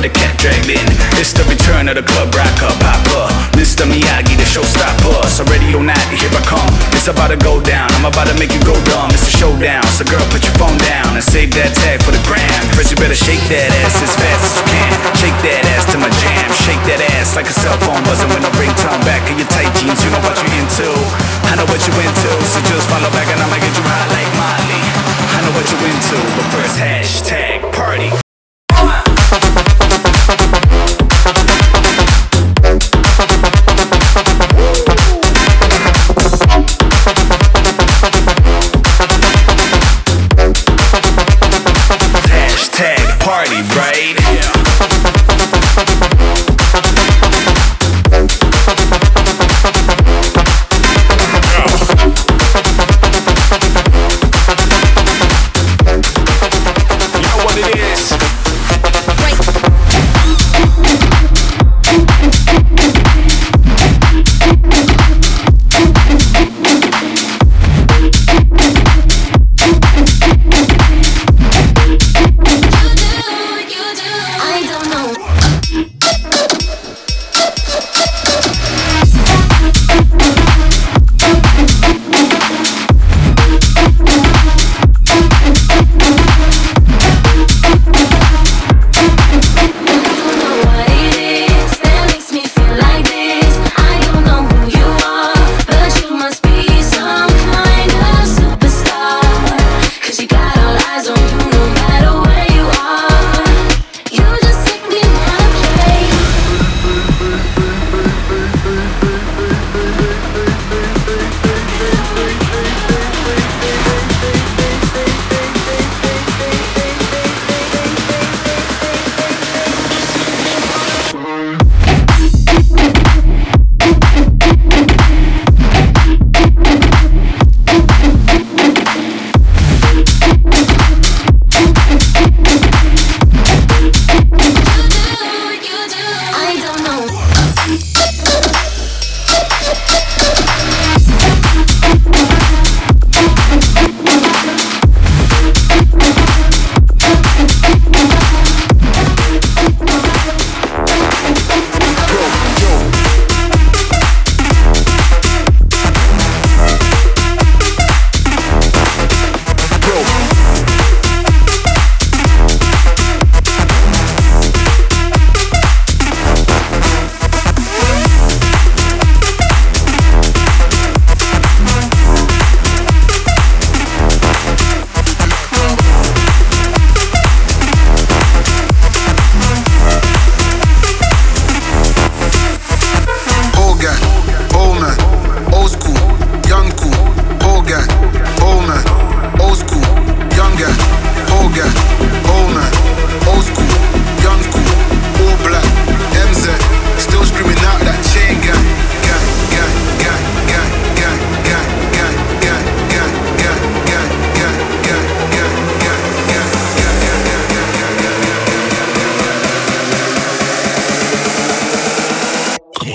but dragged in. It's the return of the club rocker, popper. Mr. Miyagi, the showstopper. So ready or here I come. It's about to go down. I'm about to make you go dumb. It's a showdown. So girl, put your phone down and save that tag for the gram. First, you better shake that ass as fast as you can. Shake that ass to my jam. Shake that ass like a cell phone buzzing when I bring time back in your tight jeans. You know what you into. I know what you into. So just follow back and I'ma get you high like Molly. I know what you into, but first hashtag party.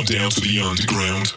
down to the underground.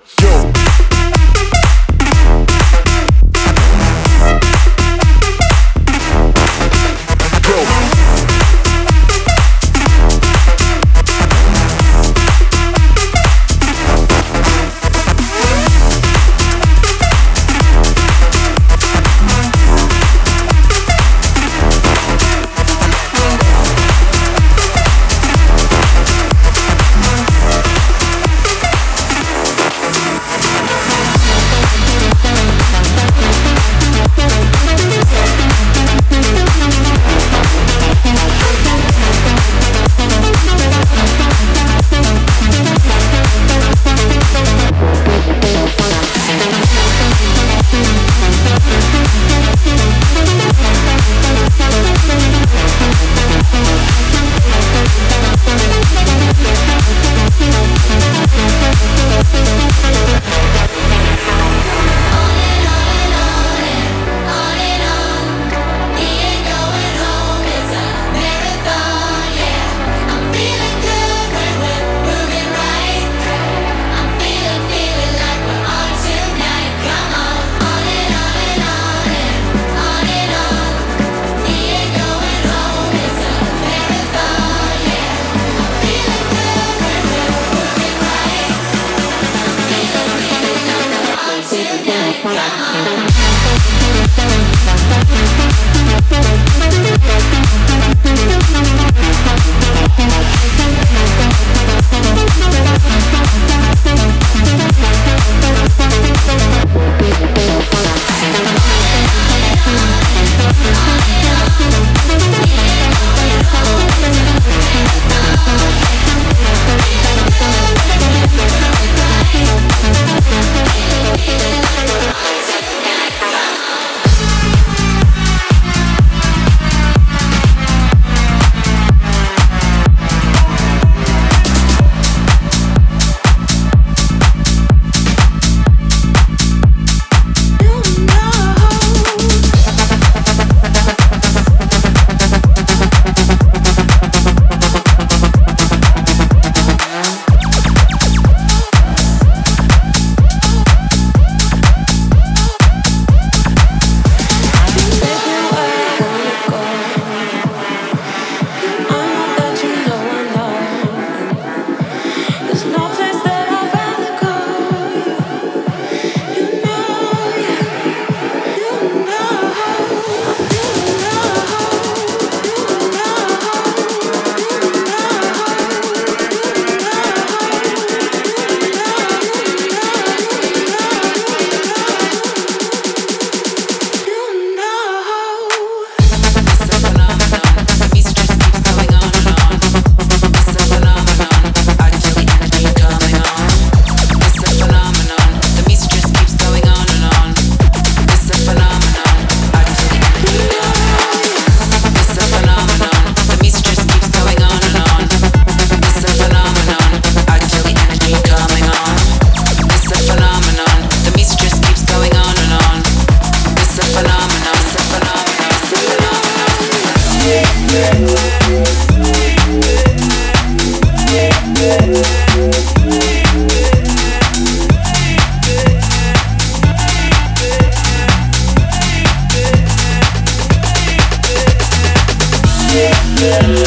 Addicted